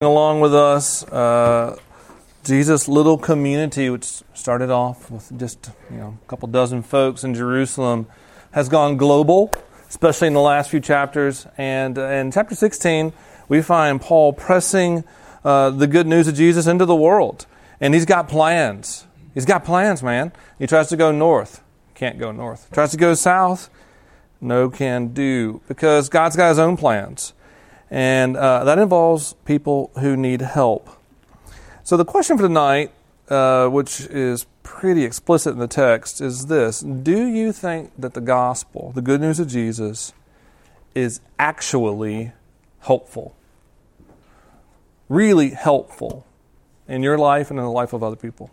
along with us. Uh, Jesus' little community, which started off with just you know a couple dozen folks in Jerusalem, has gone global, especially in the last few chapters. And uh, in chapter 16, we find Paul pressing uh, the good news of Jesus into the world, and he's got plans. He's got plans, man. He tries to go north, can't go north. Tries to go south, no can do, because God's got His own plans. And uh, that involves people who need help. So, the question for tonight, uh, which is pretty explicit in the text, is this Do you think that the gospel, the good news of Jesus, is actually helpful? Really helpful in your life and in the life of other people?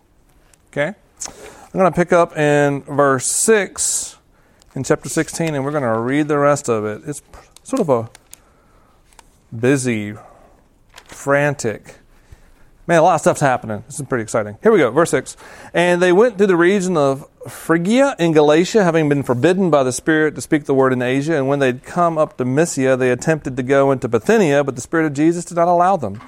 Okay? I'm going to pick up in verse 6 in chapter 16, and we're going to read the rest of it. It's sort of a busy, frantic. Man, a lot of stuff's happening. This is pretty exciting. Here we go, verse 6. And they went to the region of Phrygia in Galatia, having been forbidden by the Spirit to speak the word in Asia. And when they'd come up to Mysia, they attempted to go into Bithynia, but the Spirit of Jesus did not allow them.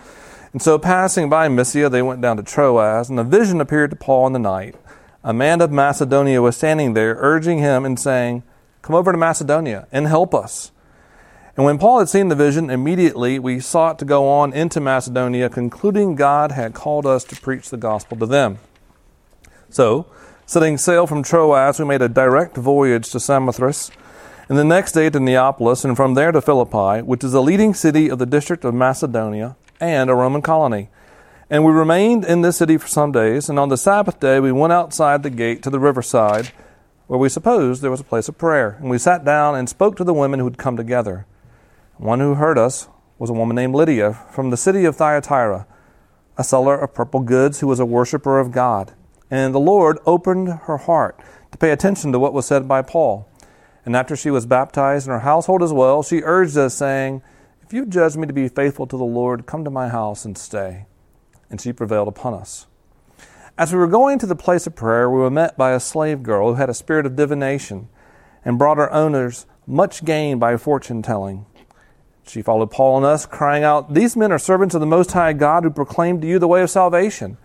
And so, passing by Mysia, they went down to Troas, and a vision appeared to Paul in the night. A man of Macedonia was standing there, urging him and saying, Come over to Macedonia and help us. And when Paul had seen the vision, immediately we sought to go on into Macedonia, concluding God had called us to preach the gospel to them. So, setting sail from Troas, we made a direct voyage to Samothrace, and the next day to Neapolis, and from there to Philippi, which is a leading city of the district of Macedonia and a Roman colony. And we remained in this city for some days, and on the Sabbath day we went outside the gate to the riverside, where we supposed there was a place of prayer. And we sat down and spoke to the women who had come together. One who heard us was a woman named Lydia from the city of Thyatira, a seller of purple goods who was a worshiper of God. And the Lord opened her heart to pay attention to what was said by Paul. And after she was baptized and her household as well, she urged us, saying, If you judge me to be faithful to the Lord, come to my house and stay. And she prevailed upon us. As we were going to the place of prayer, we were met by a slave girl who had a spirit of divination and brought her owners much gain by fortune telling. She followed Paul and us, crying out, These men are servants of the Most High God who proclaim to you the way of salvation.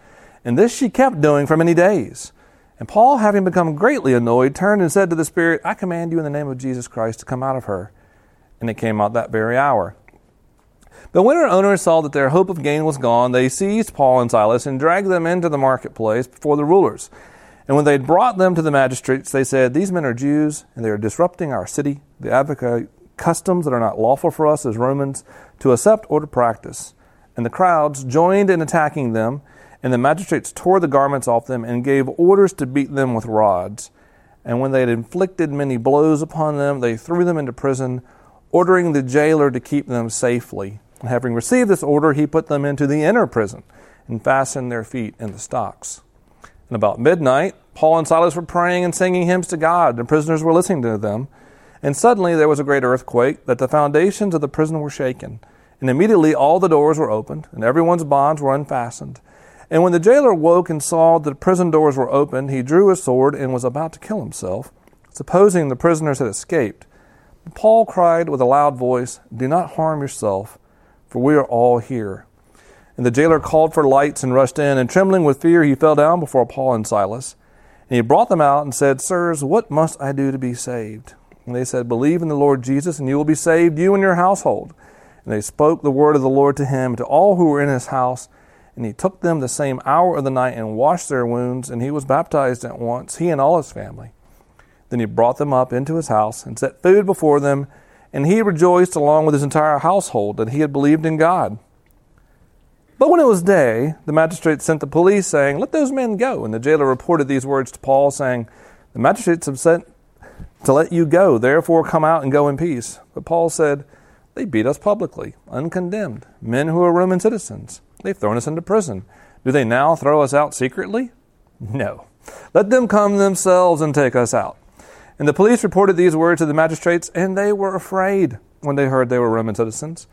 And this she kept doing for many days. And Paul, having become greatly annoyed, turned and said to the Spirit, I command you in the name of Jesus Christ to come out of her. And it came out that very hour. But when her owners saw that their hope of gain was gone, they seized Paul and Silas and dragged them into the marketplace before the rulers. And when they had brought them to the magistrates, they said, These men are Jews, and they are disrupting our city. They advocate customs that are not lawful for us as Romans to accept or to practice. And the crowds joined in attacking them, and the magistrates tore the garments off them and gave orders to beat them with rods. And when they had inflicted many blows upon them, they threw them into prison, ordering the jailer to keep them safely. And having received this order, he put them into the inner prison and fastened their feet in the stocks. And about midnight, Paul and Silas were praying and singing hymns to God. The prisoners were listening to them. And suddenly there was a great earthquake, that the foundations of the prison were shaken. And immediately all the doors were opened, and everyone's bonds were unfastened. And when the jailer woke and saw that the prison doors were opened, he drew his sword and was about to kill himself, supposing the prisoners had escaped. Paul cried with a loud voice, Do not harm yourself, for we are all here. And the jailer called for lights and rushed in, and trembling with fear, he fell down before Paul and Silas. And he brought them out and said, Sirs, what must I do to be saved? And they said, Believe in the Lord Jesus, and you will be saved, you and your household. And they spoke the word of the Lord to him, and to all who were in his house. And he took them the same hour of the night and washed their wounds, and he was baptized at once, he and all his family. Then he brought them up into his house and set food before them, and he rejoiced along with his entire household that he had believed in God. But when it was day, the magistrates sent the police, saying, Let those men go. And the jailer reported these words to Paul, saying, The magistrates have sent to let you go. Therefore, come out and go in peace. But Paul said, They beat us publicly, uncondemned, men who are Roman citizens. They've thrown us into prison. Do they now throw us out secretly? No. Let them come themselves and take us out. And the police reported these words to the magistrates, and they were afraid when they heard they were Roman citizens.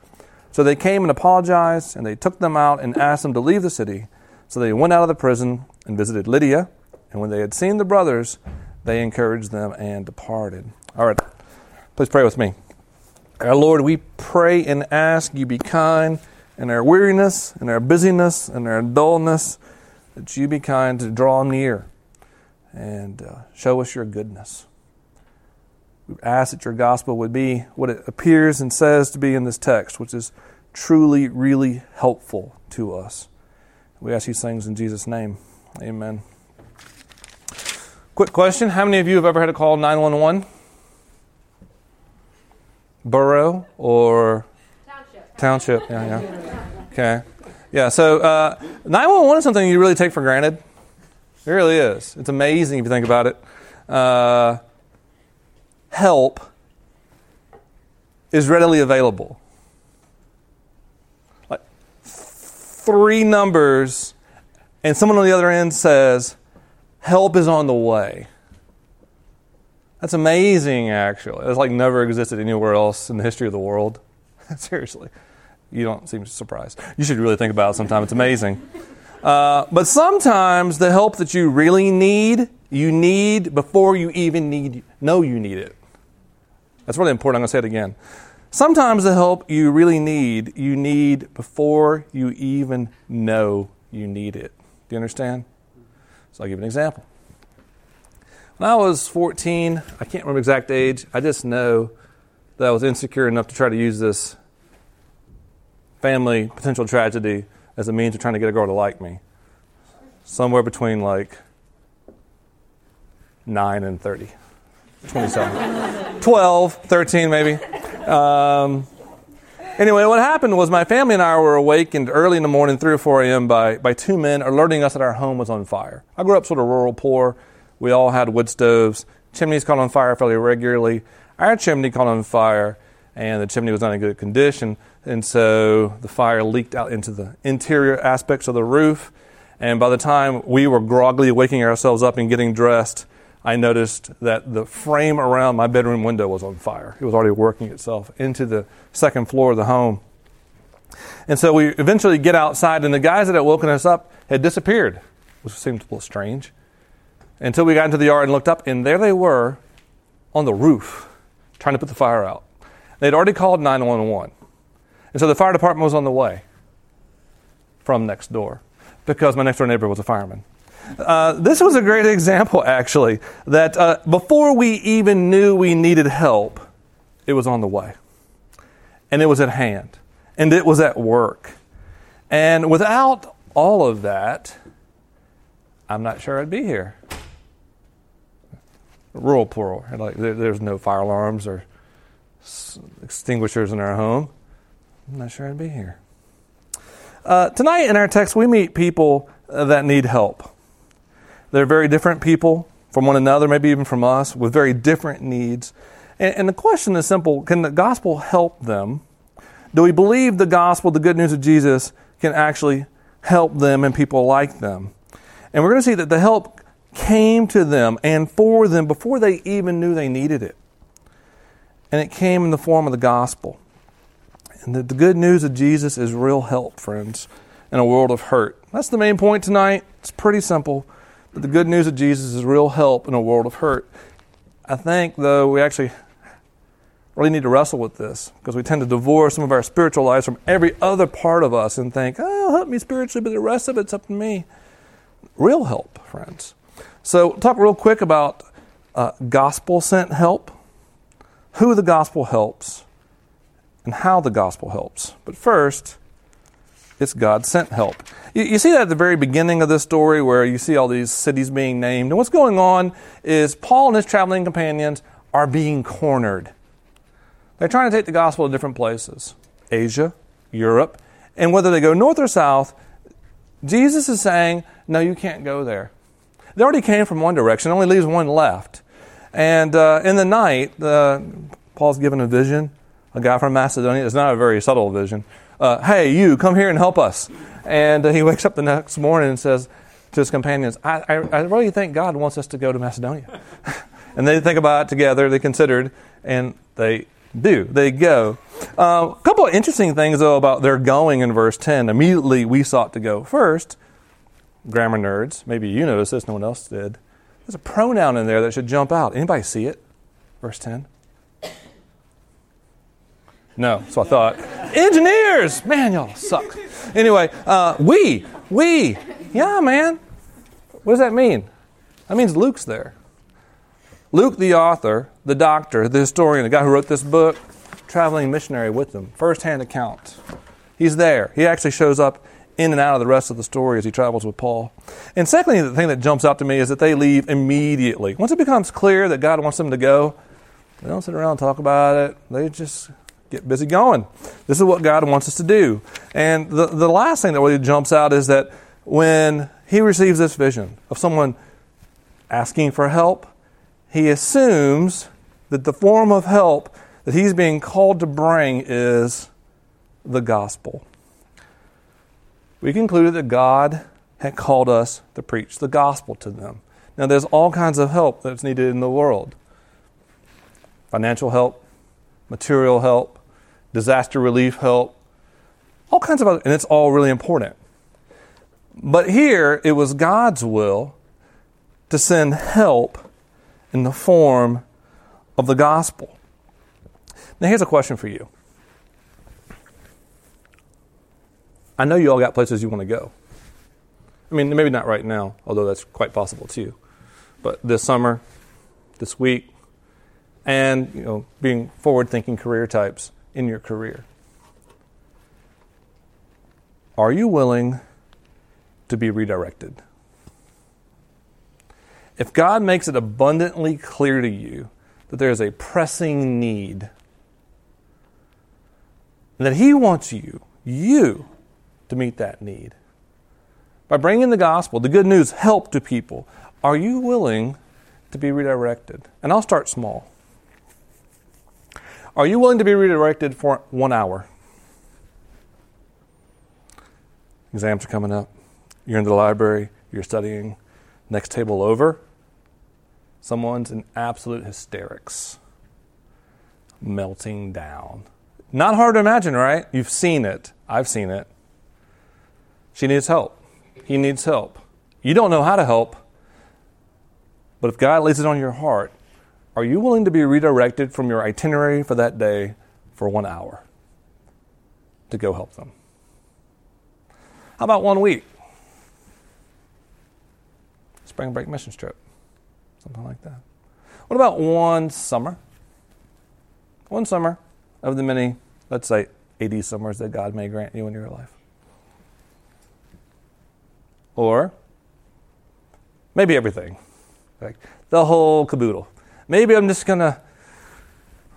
So they came and apologized, and they took them out and asked them to leave the city. So they went out of the prison and visited Lydia. And when they had seen the brothers, they encouraged them and departed. All right, please pray with me. Our Lord, we pray and ask you be kind in our weariness, in our busyness, in our dullness, that you be kind to draw near and uh, show us your goodness. We ask that your gospel would be what it appears and says to be in this text, which is truly, really helpful to us. We ask these things in Jesus' name. Amen. Quick question How many of you have ever had to call 911? Borough or Township. township? Yeah, yeah. Okay. Yeah, so uh, 911 is something you really take for granted. It really is. It's amazing if you think about it. Uh, help is readily available. Like three numbers, and someone on the other end says, Help is on the way. That's amazing, actually. It's like never existed anywhere else in the history of the world. Seriously. You don't seem surprised. You should really think about it sometime. It's amazing. Uh, but sometimes the help that you really need, you need before you even need know you need it. That's really important. I'm going to say it again. Sometimes the help you really need, you need before you even know you need it. Do you understand? So I'll give you an example. When I was 14, I can't remember exact age, I just know that I was insecure enough to try to use this family potential tragedy as a means of trying to get a girl to like me. Somewhere between like 9 and 30. 27. 12, 13 maybe. Um, anyway, what happened was my family and I were awakened early in the morning, 3 or 4 a.m., by, by two men alerting us that our home was on fire. I grew up sort of rural poor. We all had wood stoves. Chimneys caught on fire fairly regularly. Our chimney caught on fire, and the chimney was not in good condition. And so the fire leaked out into the interior aspects of the roof. And by the time we were groggily waking ourselves up and getting dressed, I noticed that the frame around my bedroom window was on fire. It was already working itself into the second floor of the home. And so we eventually get outside, and the guys that had woken us up had disappeared, which seemed a little strange. Until we got into the yard and looked up, and there they were on the roof trying to put the fire out. They'd already called 911. And so the fire department was on the way from next door because my next door neighbor was a fireman. Uh, this was a great example, actually, that uh, before we even knew we needed help, it was on the way. And it was at hand. And it was at work. And without all of that, I'm not sure I'd be here. Rural poor. Like there, there's no fire alarms or extinguishers in our home. I'm not sure I'd be here. Uh, tonight in our text, we meet people that need help. They're very different people from one another, maybe even from us, with very different needs. And, and the question is simple can the gospel help them? Do we believe the gospel, the good news of Jesus, can actually help them and people like them? And we're going to see that the help came to them and for them before they even knew they needed it. And it came in the form of the gospel. And the, the good news of Jesus is real help, friends, in a world of hurt. That's the main point tonight. It's pretty simple. But the good news of Jesus is real help in a world of hurt. I think, though, we actually really need to wrestle with this because we tend to divorce some of our spiritual lives from every other part of us and think, oh, help me spiritually, but the rest of it's up to me. Real help, friends. So, talk real quick about uh, gospel sent help, who the gospel helps, and how the gospel helps. But first, it's God sent help. You, you, see that at the very beginning of this story where you see all these cities being named. And what's going on is Paul and his traveling companions are being cornered. They're trying to take the gospel to different places Asia, Europe, and whether they go north or south, Jesus is saying, No, you can't go there. They already came from one direction, only leaves one left. And uh, in the night, uh, Paul's given a vision a guy from Macedonia. It's not a very subtle vision. Uh, hey, you, come here and help us. And uh, he wakes up the next morning and says to his companions, I, I, I really think God wants us to go to Macedonia. and they think about it together, they considered, and they do. They go. Uh, a couple of interesting things, though, about their going in verse 10. Immediately we sought to go. First, grammar nerds, maybe you noticed this, no one else did. There's a pronoun in there that should jump out. Anybody see it? Verse 10. No, so I thought. Engineers! Man, y'all suck. Anyway, uh, we, we, yeah, man. What does that mean? That means Luke's there. Luke, the author, the doctor, the historian, the guy who wrote this book, traveling missionary with them, firsthand account. He's there. He actually shows up in and out of the rest of the story as he travels with Paul. And secondly, the thing that jumps out to me is that they leave immediately. Once it becomes clear that God wants them to go, they don't sit around and talk about it. They just get busy going. This is what God wants us to do. And the, the last thing that really jumps out is that when he receives this vision of someone asking for help, he assumes that the form of help that he's being called to bring is the gospel. We concluded that God had called us to preach the gospel to them. Now, there's all kinds of help that's needed in the world financial help, material help, disaster relief help, all kinds of other, and it's all really important. But here, it was God's will to send help in the form of the gospel. Now, here's a question for you. I know you all got places you want to go. I mean, maybe not right now, although that's quite possible too. But this summer, this week, and you know, being forward-thinking career types in your career. Are you willing to be redirected? If God makes it abundantly clear to you that there is a pressing need, and that He wants you, you, to meet that need, by bringing the gospel, the good news, help to people, are you willing to be redirected? And I'll start small. Are you willing to be redirected for one hour? Exams are coming up. You're in the library, you're studying. Next table over, someone's in absolute hysterics, melting down. Not hard to imagine, right? You've seen it. I've seen it. She needs help. He needs help. You don't know how to help, but if God lays it on your heart, are you willing to be redirected from your itinerary for that day for one hour to go help them? How about one week? Spring break mission trip. Something like that. What about one summer? One summer of the many, let's say, 80 summers that God may grant you in your life. Or maybe everything. Like the whole caboodle. Maybe I'm just going to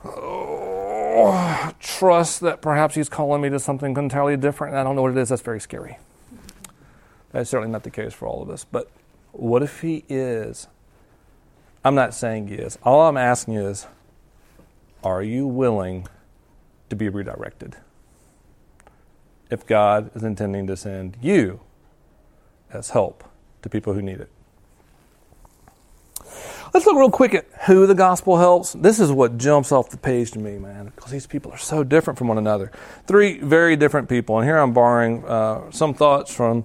oh, trust that perhaps He's calling me to something entirely different. and I don't know what it is. That's very scary. That's certainly not the case for all of us. But what if He is? I'm not saying He is. All I'm asking is are you willing to be redirected? If God is intending to send you as help to people who need it. Let's look real quick at who the gospel helps. This is what jumps off the page to me, man, because these people are so different from one another. Three very different people. And here I'm borrowing uh, some thoughts from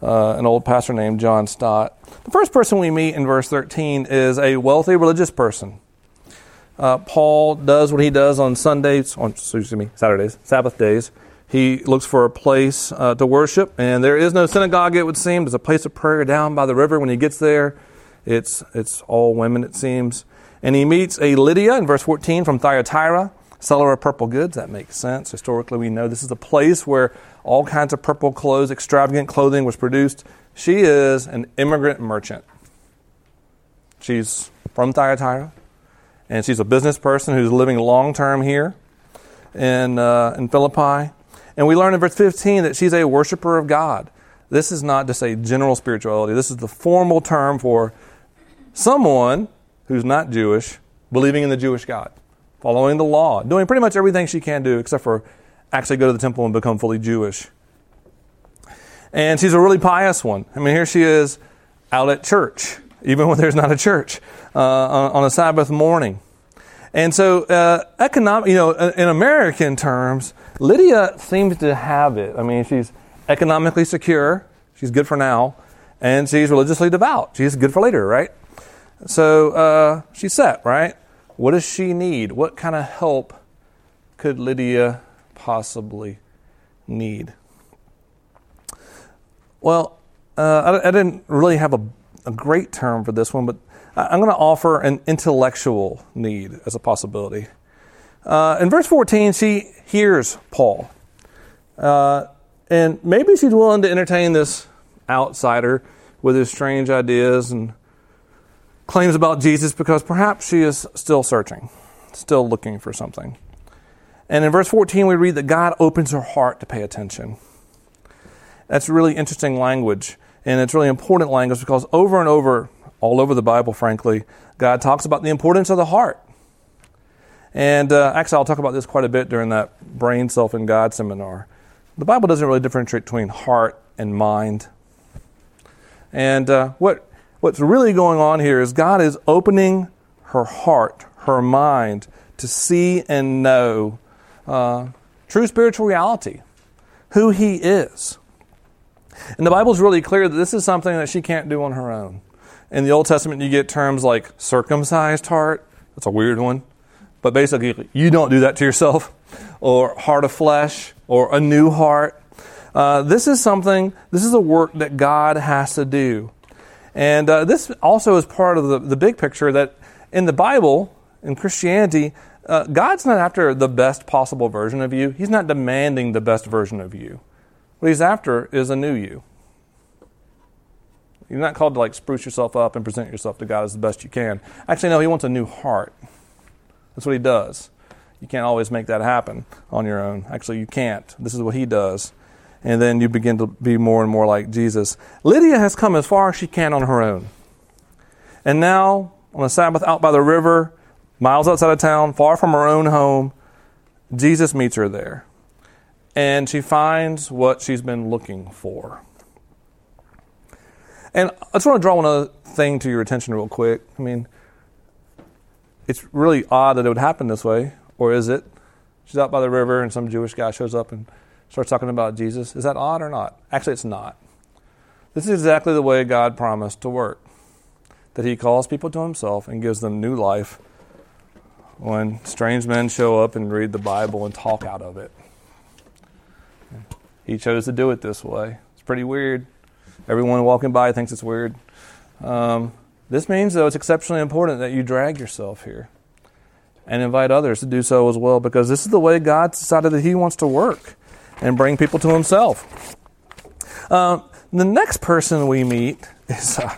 uh, an old pastor named John Stott. The first person we meet in verse 13 is a wealthy religious person. Uh, Paul does what he does on Sundays, on excuse me, Saturdays, Sabbath days. He looks for a place uh, to worship, and there is no synagogue, it would seem. There's a place of prayer down by the river. When he gets there, it's, it's all women, it seems. And he meets a Lydia in verse 14 from Thyatira, seller of purple goods. That makes sense. Historically, we know this is a place where all kinds of purple clothes, extravagant clothing was produced. She is an immigrant merchant. She's from Thyatira, and she's a business person who's living long term here in, uh, in Philippi. And we learn in verse 15 that she's a worshiper of God. This is not just a general spirituality, this is the formal term for someone who's not Jewish believing in the Jewish God, following the law, doing pretty much everything she can do except for actually go to the temple and become fully Jewish. And she's a really pious one. I mean, here she is out at church, even when there's not a church, uh, on, a Sabbath morning. And so, uh, economic, you know, in American terms, Lydia seems to have it. I mean, she's economically secure, she's good for now, and she's religiously devout. She's good for later, right? So uh, she's set, right? What does she need? What kind of help could Lydia possibly need? Well, uh, I, I, didn't really have a, a, great term for this one, but I'm going to offer an intellectual need as a possibility. Uh, in verse 14, she hears Paul. Uh, and maybe she's willing to entertain this outsider with his strange ideas and claims about Jesus because perhaps she is still searching, still looking for something. And in verse 14, we read that God opens her heart to pay attention. That's really interesting language, and it's really important language because over and over, all over the Bible, frankly, God talks about the importance of the heart. And uh, actually, I'll talk about this quite a bit during that Brain, Self, and God seminar. The Bible doesn't really differentiate between heart and mind. And uh, what, what's really going on here is God is opening her heart, her mind, to see and know uh, true spiritual reality, who He is. And the Bible is really clear that this is something that she can't do on her own. In the Old Testament, you get terms like circumcised heart. That's a weird one. But basically, you don't do that to yourself. Or heart of flesh, or a new heart. Uh, this is something, this is a work that God has to do. And uh, this also is part of the, the big picture that in the Bible, in Christianity, uh, God's not after the best possible version of you. He's not demanding the best version of you. What He's after is a new you. You're not called to like spruce yourself up and present yourself to God as the best you can. Actually, no, He wants a new heart. That's what He does. You can't always make that happen on your own. Actually, you can't. This is what He does. And then you begin to be more and more like Jesus. Lydia has come as far as she can on her own. And now, on a Sabbath out by the river, miles outside of town, far from her own home, Jesus meets her there. And she finds what she's been looking for. And I just want to draw one other thing to your attention, real quick. I mean, it's really odd that it would happen this way, or is it? She's out by the river, and some Jewish guy shows up and starts talking about Jesus. Is that odd or not? Actually, it's not. This is exactly the way God promised to work that He calls people to Himself and gives them new life when strange men show up and read the Bible and talk out of it. He chose to do it this way. It's pretty weird. Everyone walking by thinks it's weird. Um, this means, though, it's exceptionally important that you drag yourself here and invite others to do so as well because this is the way God decided that He wants to work and bring people to Himself. Uh, the next person we meet is uh,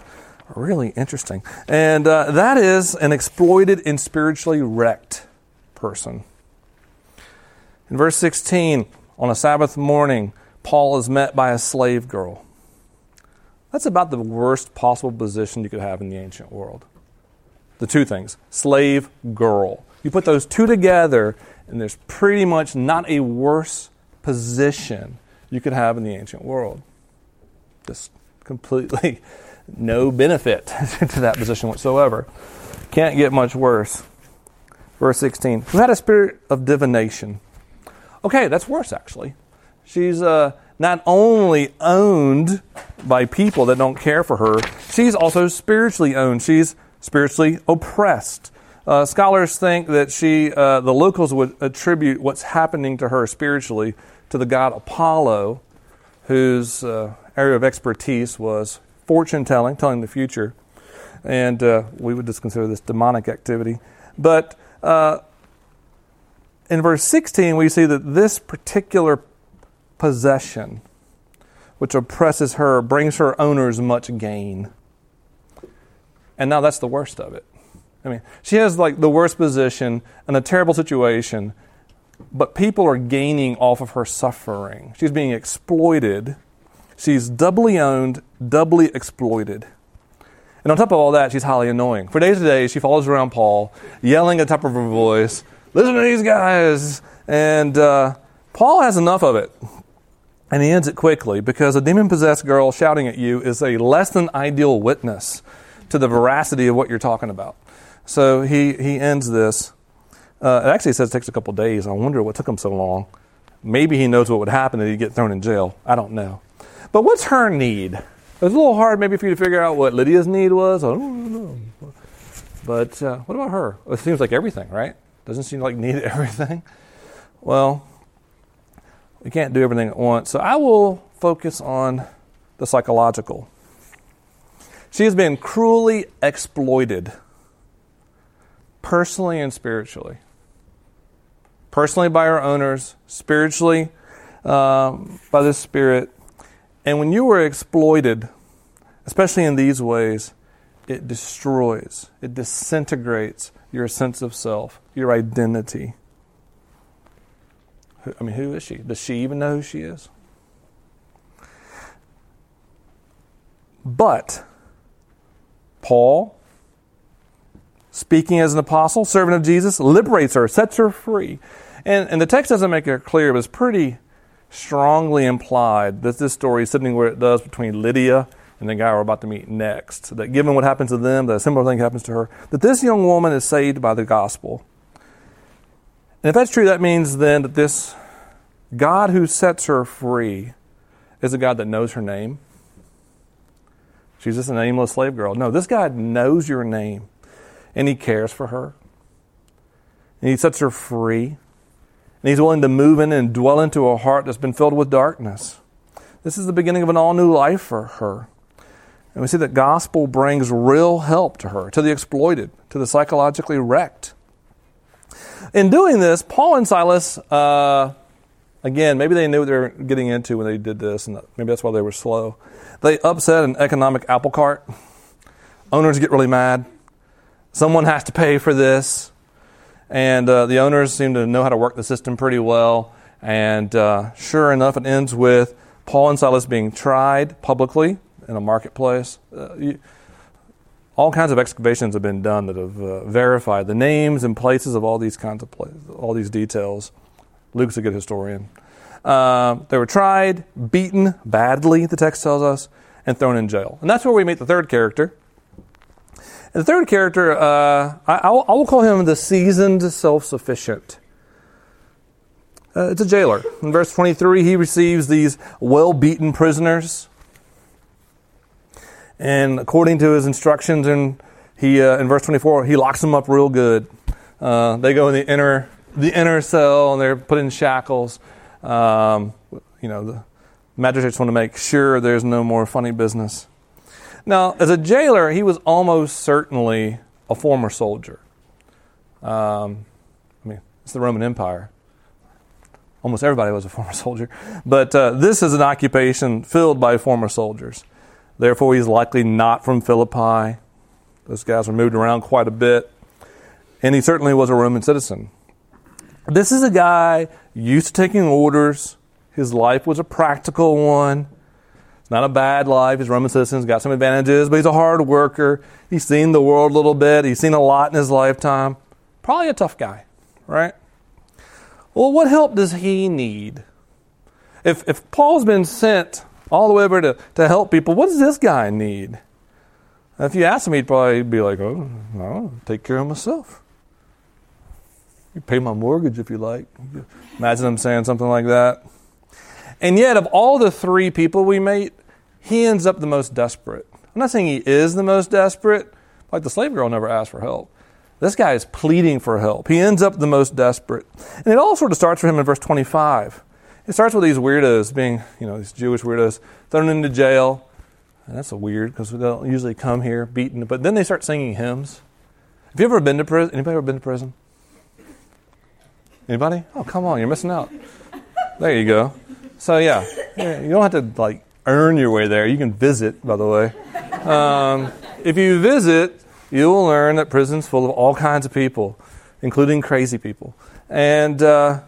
really interesting, and uh, that is an exploited and spiritually wrecked person. In verse 16, on a Sabbath morning, Paul is met by a slave girl. That's about the worst possible position you could have in the ancient world. The two things slave girl. You put those two together, and there's pretty much not a worse position you could have in the ancient world. Just completely no benefit to that position whatsoever. Can't get much worse. Verse 16 Who had a spirit of divination. Okay, that's worse actually. She's uh, not only owned by people that don't care for her, she's also spiritually owned. She's spiritually oppressed. Uh, scholars think that she, uh, the locals would attribute what's happening to her spiritually to the god Apollo, whose uh, area of expertise was fortune telling, telling the future. And uh, we would just consider this demonic activity. But uh, in verse 16, we see that this particular possession, which oppresses her, brings her owners much gain. And now that's the worst of it. I mean, she has like the worst position and a terrible situation, but people are gaining off of her suffering. She's being exploited. She's doubly owned, doubly exploited. And on top of all that, she's highly annoying. For days and days, she follows around Paul, yelling at the top of her voice, Listen to these guys! And uh, Paul has enough of it. And he ends it quickly because a demon possessed girl shouting at you is a less than ideal witness to the veracity of what you're talking about. So he, he ends this. Uh, it actually says it takes a couple days. I wonder what took him so long. Maybe he knows what would happen if he'd get thrown in jail. I don't know. But what's her need? It was a little hard maybe for you to figure out what Lydia's need was. I don't know. But uh, what about her? It seems like everything, right? Doesn't seem like need everything. Well, we can't do everything at once. So I will focus on the psychological. She has been cruelly exploited, personally and spiritually. Personally by our owners, spiritually um, by the Spirit. And when you are exploited, especially in these ways, it destroys, it disintegrates your sense of self, your identity. I mean, who is she? Does she even know who she is? But Paul, speaking as an apostle, servant of Jesus, liberates her, sets her free. And, and the text doesn't make it clear, but it's pretty strongly implied that this story is sitting where it does between Lydia and the guy we're about to meet next. That given what happens to them, that a similar thing happens to her, that this young woman is saved by the gospel. And if that's true, that means then that this God who sets her free is a God that knows her name. She's just a nameless slave girl. No, this God knows your name and He cares for her. And He sets her free. And He's willing to move in and dwell into a heart that's been filled with darkness. This is the beginning of an all new life for her. And we see that gospel brings real help to her, to the exploited, to the psychologically wrecked. In doing this, Paul and Silas, uh, again, maybe they knew what they were getting into when they did this, and maybe that's why they were slow. They upset an economic apple cart. Owners get really mad. Someone has to pay for this. And uh, the owners seem to know how to work the system pretty well. And uh, sure enough, it ends with Paul and Silas being tried publicly in a marketplace. Uh, you, all kinds of excavations have been done that have uh, verified the names and places of all these kinds of places, all these details. Luke's a good historian. Uh, they were tried, beaten badly, the text tells us, and thrown in jail. And that's where we meet the third character. And the third character, uh, I, I, will, I, will, call him the seasoned self sufficient. Uh, it's a jailer. In verse 23, he receives these well beaten prisoners. And according to his instructions, in, he, uh, in verse 24, he locks them up real good. Uh, they go in the inner, the inner cell and they're put in shackles. Um, you know, the magistrates want to make sure there's no more funny business. Now, as a jailer, he was almost certainly a former soldier. Um, I mean, it's the Roman Empire. Almost everybody was a former soldier. But uh, this is an occupation filled by former soldiers. Therefore, he's likely not from Philippi. Those guys were moved around quite a bit. And he certainly was a Roman citizen. This is a guy used to taking orders. His life was a practical one. Not a bad life. He's Roman citizen. He's got some advantages, but he's a hard worker. He's seen the world a little bit. He's seen a lot in his lifetime. Probably a tough guy, right? Well, what help does he need? If, if Paul's been sent all the way over to, to help people, what does this guy need? If you asked him, he'd probably be like, oh, take care of myself. You pay my mortgage if you like. Imagine him saying something like that. And yet, of all the three people we meet, he ends up the most desperate. I'm not saying he is the most desperate, like the slave girl never asked for help. This guy is pleading for help. He ends up the most desperate. And it all sort of starts for him in verse 25. It starts with these weirdos being, you know, these Jewish weirdos thrown into jail. And that's a weird because they don't usually come here beaten. But then they start singing hymns. Have you ever been to prison? Anybody ever been to prison? Anybody? Oh, come on, you're missing out. There you go. So yeah, you don't have to like earn your way there. You can visit, by the way. Um, if you visit, you will learn that prison's full of all kinds of people, including crazy people. And uh,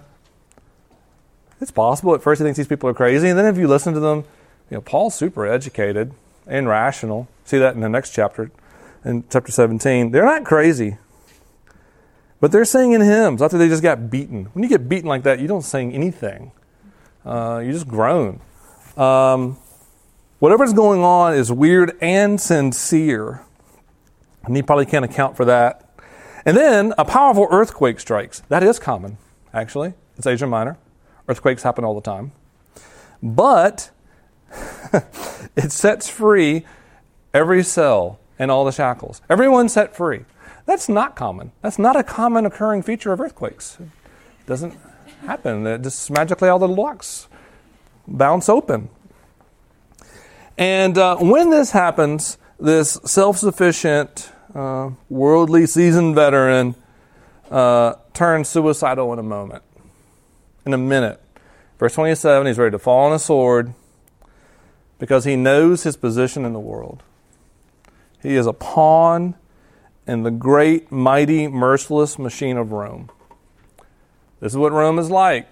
it's possible at first he thinks these people are crazy, and then if you listen to them, you know, Paul's super educated and rational. See that in the next chapter, in chapter 17. They're not crazy. But they're singing hymns after they just got beaten. When you get beaten like that, you don't sing anything. Uh, you just groan. Um, whatever's going on is weird and sincere. And he probably can't account for that. And then a powerful earthquake strikes. That is common, actually. It's Asia Minor. Earthquakes happen all the time. But it sets free every cell and all the shackles. Everyone's set free. That's not common. That's not a common occurring feature of earthquakes. It doesn't happen. It just magically all the locks bounce open. And uh, when this happens, this self sufficient, uh, worldly, seasoned veteran uh, turns suicidal in a moment, in a minute. Verse 27, he's ready to fall on a sword because he knows his position in the world. He is a pawn in the great, mighty, merciless machine of Rome. This is what Rome is like.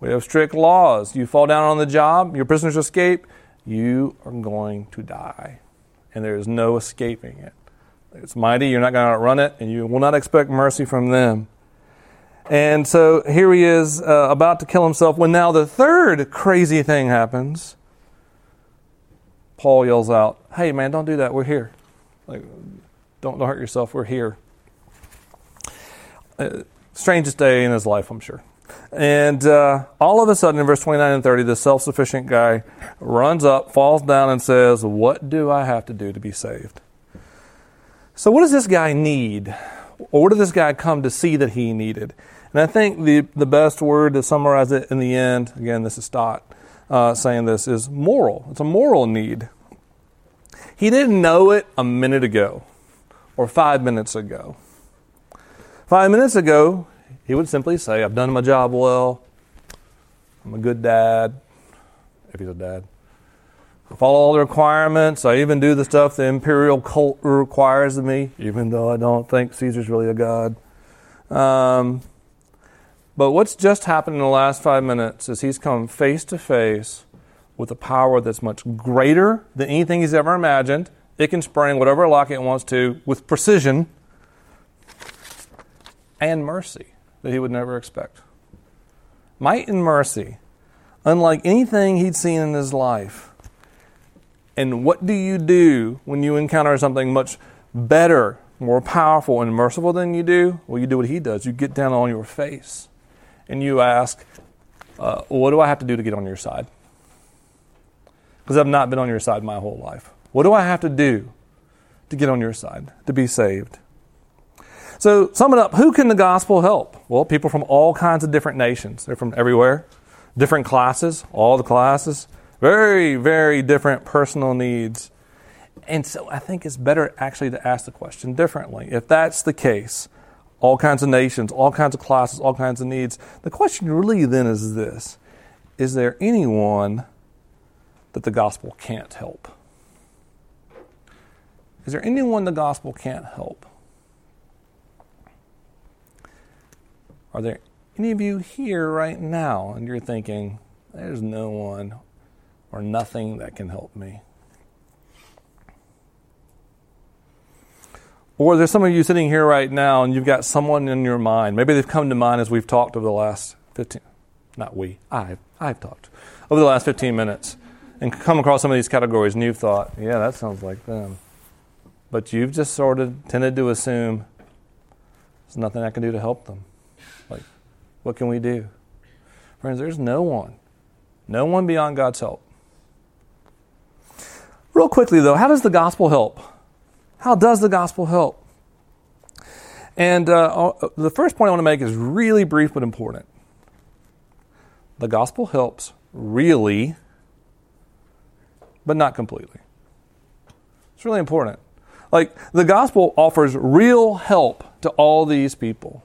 We have strict laws. You fall down on the job, your prisoners escape, you are going to die. And there is no escaping it. It's mighty, you're not going to outrun it, and you will not expect mercy from them. And so here he is uh, about to kill himself when now the third crazy thing happens. Paul yells out, Hey, man, don't do that. We're here. Like, don't, don't hurt yourself. We're here. Uh, strangest day in his life, I'm sure. And uh, all of a sudden, in verse 29 and 30, the self sufficient guy runs up, falls down, and says, What do I have to do to be saved? So, what does this guy need? Or what did this guy come to see that he needed? And I think the, the best word to summarize it in the end, again, this is Stott uh, saying this, is moral. It's a moral need. He didn't know it a minute ago or five minutes ago. Five minutes ago, he would simply say, I've done my job well. I'm a good dad, if he's a dad. I follow all the requirements. I even do the stuff the imperial cult requires of me, even though I don't think Caesar's really a god. Um, but what's just happened in the last five minutes is he's come face to face with a power that's much greater than anything he's ever imagined. It can spring whatever lock it wants to with precision and mercy that he would never expect. Might and mercy, unlike anything he'd seen in his life. And what do you do when you encounter something much better, more powerful, and merciful than you do? Well, you do what he does. You get down on your face and you ask, uh, What do I have to do to get on your side? Because I've not been on your side my whole life. What do I have to do to get on your side, to be saved? So, sum it up who can the gospel help? Well, people from all kinds of different nations. They're from everywhere, different classes, all the classes, very, very different personal needs. And so, I think it's better actually to ask the question differently. If that's the case, all kinds of nations, all kinds of classes, all kinds of needs, the question really then is this Is there anyone that the gospel can't help? Is there anyone the gospel can't help? Are there any of you here right now and you're thinking, there's no one or nothing that can help me? Or there's some of you sitting here right now and you've got someone in your mind. Maybe they've come to mind as we've talked over the last 15, not we, I've, I've talked over the last 15 minutes and come across some of these categories and you've thought, yeah, that sounds like them. But you've just sort of tended to assume there's nothing I can do to help them. Like, what can we do? Friends, there's no one, no one beyond God's help. Real quickly, though, how does the gospel help? How does the gospel help? And uh, uh, the first point I want to make is really brief but important. The gospel helps really, but not completely. It's really important. Like, the gospel offers real help to all these people.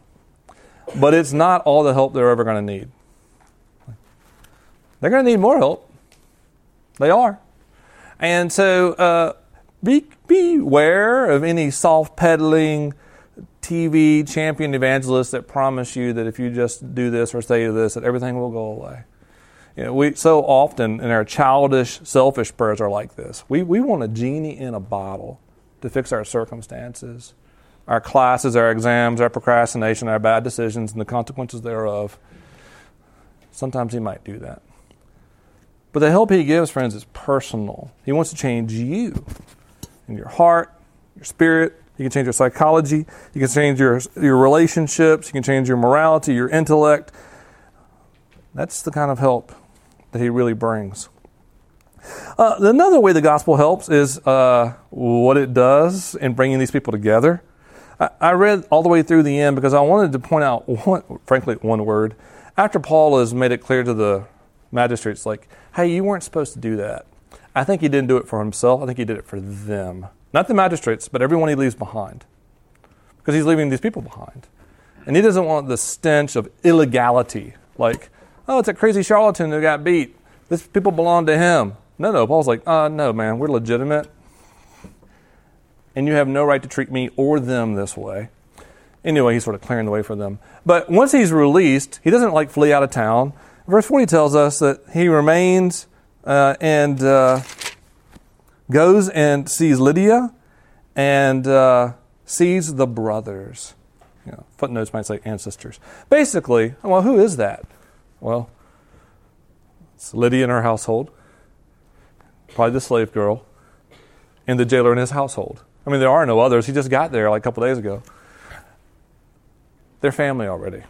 But it's not all the help they're ever going to need. They're going to need more help. They are. And so uh, be, beware of any soft peddling TV champion evangelists that promise you that if you just do this or say this, that everything will go away. You know, we so often in our childish, selfish prayers are like this. We, we want a genie in a bottle to fix our circumstances our classes, our exams, our procrastination, our bad decisions, and the consequences thereof. Sometimes He might do that. But the help He gives, friends, is personal. He wants to change you in your heart, your spirit. He can change your psychology. He can change your, your relationships. He can change your morality, your intellect. That's the kind of help that He really brings. Uh, another way the gospel helps is uh, what it does in bringing these people together. I read all the way through the end because I wanted to point out, one, frankly, one word After Paul has made it clear to the magistrates, like, hey, you weren't supposed to do that. I think he didn't do it for himself. I think he did it for them. Not the magistrates, but everyone he leaves behind. Because he's leaving these people behind. And he doesn't want the stench of illegality. Like, oh, it's a crazy charlatan who got beat. These people belong to him. No, no. Paul's like, uh, no, man, we're legitimate. And you have no right to treat me or them this way. Anyway, he's sort of clearing the way for them. But once he's released, he doesn't like flee out of town. Verse 40 tells us that he remains uh, and uh, goes and sees Lydia and uh, sees the brothers. You know, footnotes might say ancestors. Basically, well, who is that? Well, it's Lydia and her household, probably the slave girl, and the jailer in his household. I mean, there are no others. He just got there like a couple days ago. They're family already.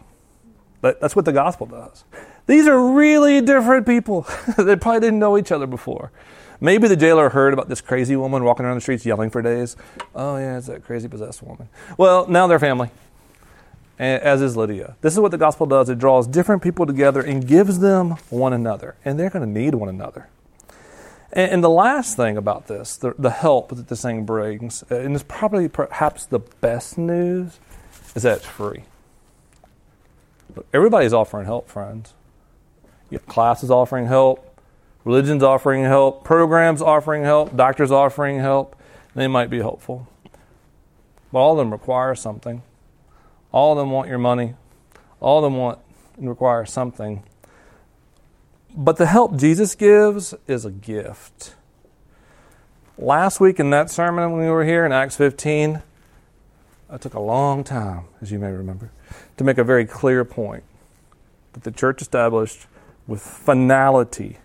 that's what the gospel does. These are really different people. they probably didn't know each other before. Maybe the jailer heard about this crazy woman walking around the streets yelling for days. Oh, yeah, it's that crazy possessed woman. Well, now they're family, as is Lydia. This is what the gospel does it draws different people together and gives them one another. And they're going to need one another. And, and, the last thing about this, the, the help that this thing brings, uh, and it's probably perhaps the best news, is that it's free. Look, everybody's offering help, friends. You have classes offering help, religion's offering help, programs offering help, doctors offering help. They might be helpful. But all of them require something. All of them want your money. All of them want and require something. But the help Jesus gives is a gift. Last week in that sermon when we were here in Acts 15, I took a long time, as you may remember, to make a very clear point that the church established with finality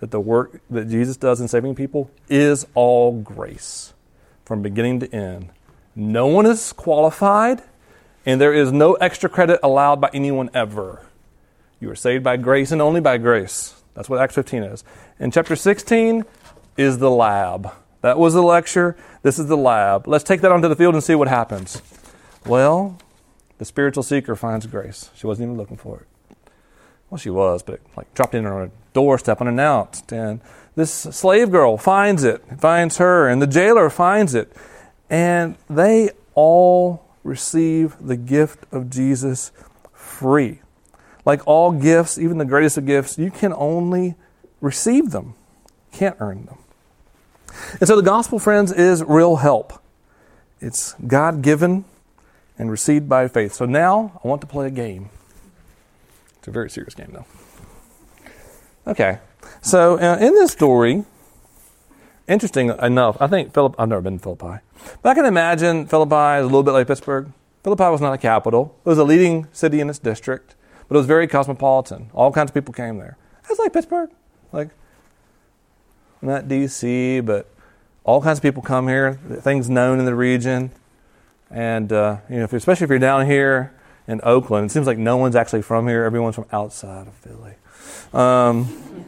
that the work that Jesus does in saving people is all grace from beginning to end. No one is qualified, and there is no extra credit allowed by anyone ever. You are saved by grace and only by grace. That's what Acts 15 is. And chapter 16 is the lab. That was the lecture. This is the lab. Let's take that onto the field and see what happens. Well, the spiritual seeker finds grace. She wasn't even looking for it. Well, she was, but it like dropped in on her doorstep unannounced. And this slave girl finds it, finds her, and the jailer finds it. And they all receive the gift of Jesus free. Like all gifts, even the greatest of gifts, you can only receive them, can't earn them. And so the gospel, friends, is real help. It's God given and received by faith. So now I want to play a game. It's a very serious game, though. Okay. So uh, in this story, interesting enough, I think Philip, I've never been to Philippi, but I can imagine Philippi is a little bit like Pittsburgh. Philippi was not a capital, it was a leading city in its district, but it was very cosmopolitan. All kinds of people came there. It's like Pittsburgh. Like, not D.C., but all kinds of people come here, things known in the region. And, uh, you know, if, especially if you're down here in Oakland, it seems like no one's actually from here. Everyone's from outside of Philly. Um,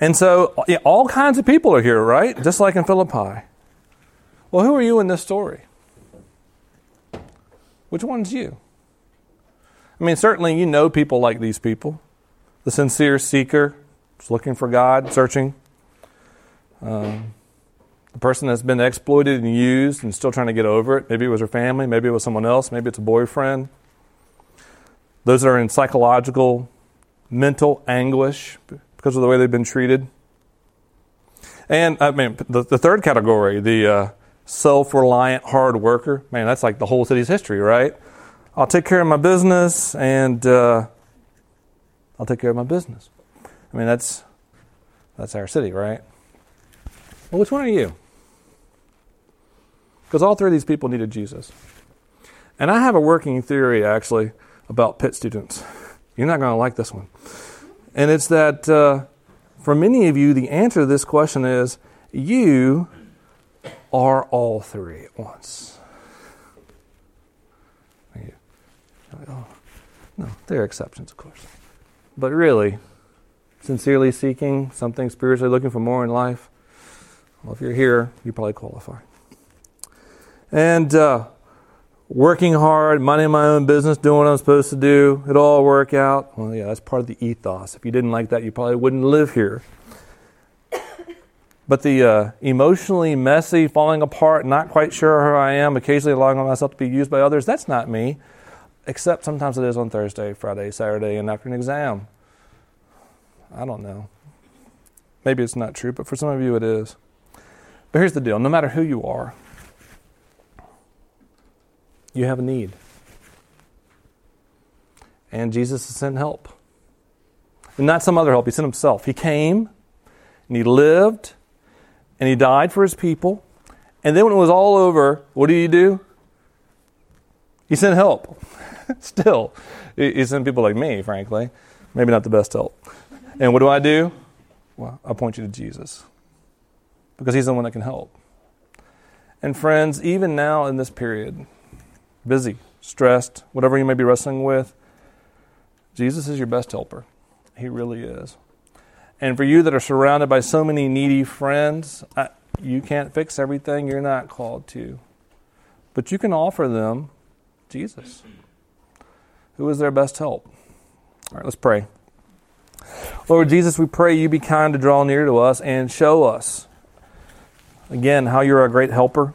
and so, yeah, all kinds of people are here, right? Just like in Philippi. Well, who are you in this story? Which one's you? I mean, certainly you know people like these people. The sincere seeker is looking for God, searching. Um, the person that's been exploited and used and still trying to get over it. Maybe it was her family, maybe it was someone else, maybe it's a boyfriend. Those that are in psychological, mental anguish because of the way they've been treated. And I mean, the, the third category, the uh, self reliant hard worker, man, that's like the whole city's history, right? I'll take care of my business and uh, I'll take care of my business. I mean, that's, that's our city, right? Well, which one are you? Because all three of these people needed Jesus. And I have a working theory, actually, about Pitt students. You're not going to like this one. And it's that uh, for many of you, the answer to this question is you are all three at once. Oh, no, there are exceptions, of course. But really, sincerely seeking something spiritually, looking for more in life, well, if you're here, you probably qualify. And uh, working hard, minding my own business, doing what I'm supposed to do. It'll all work out. Well, yeah, that's part of the ethos. If you didn't like that, you probably wouldn't live here. But the uh, emotionally messy, falling apart, not quite sure who I am, occasionally allowing myself to be used by others, that's not me. Except sometimes it is on Thursday, Friday, Saturday, and after an exam. I don't know. Maybe it's not true, but for some of you it is. But here's the deal no matter who you are, you have a need. And Jesus has sent help. And not some other help, He sent Himself. He came and He lived and He died for His people. And then when it was all over, what did He do? He sent help. Still, He sent people like me, frankly. Maybe not the best help. And what do I do? Well, I point you to Jesus because He's the one that can help. And friends, even now in this period, busy, stressed, whatever you may be wrestling with, Jesus is your best helper. He really is. And for you that are surrounded by so many needy friends, I, you can't fix everything. You're not called to. But you can offer them Jesus, who is their best help. All right, let's pray. Lord Jesus, we pray you be kind to draw near to us and show us, again, how you're a great helper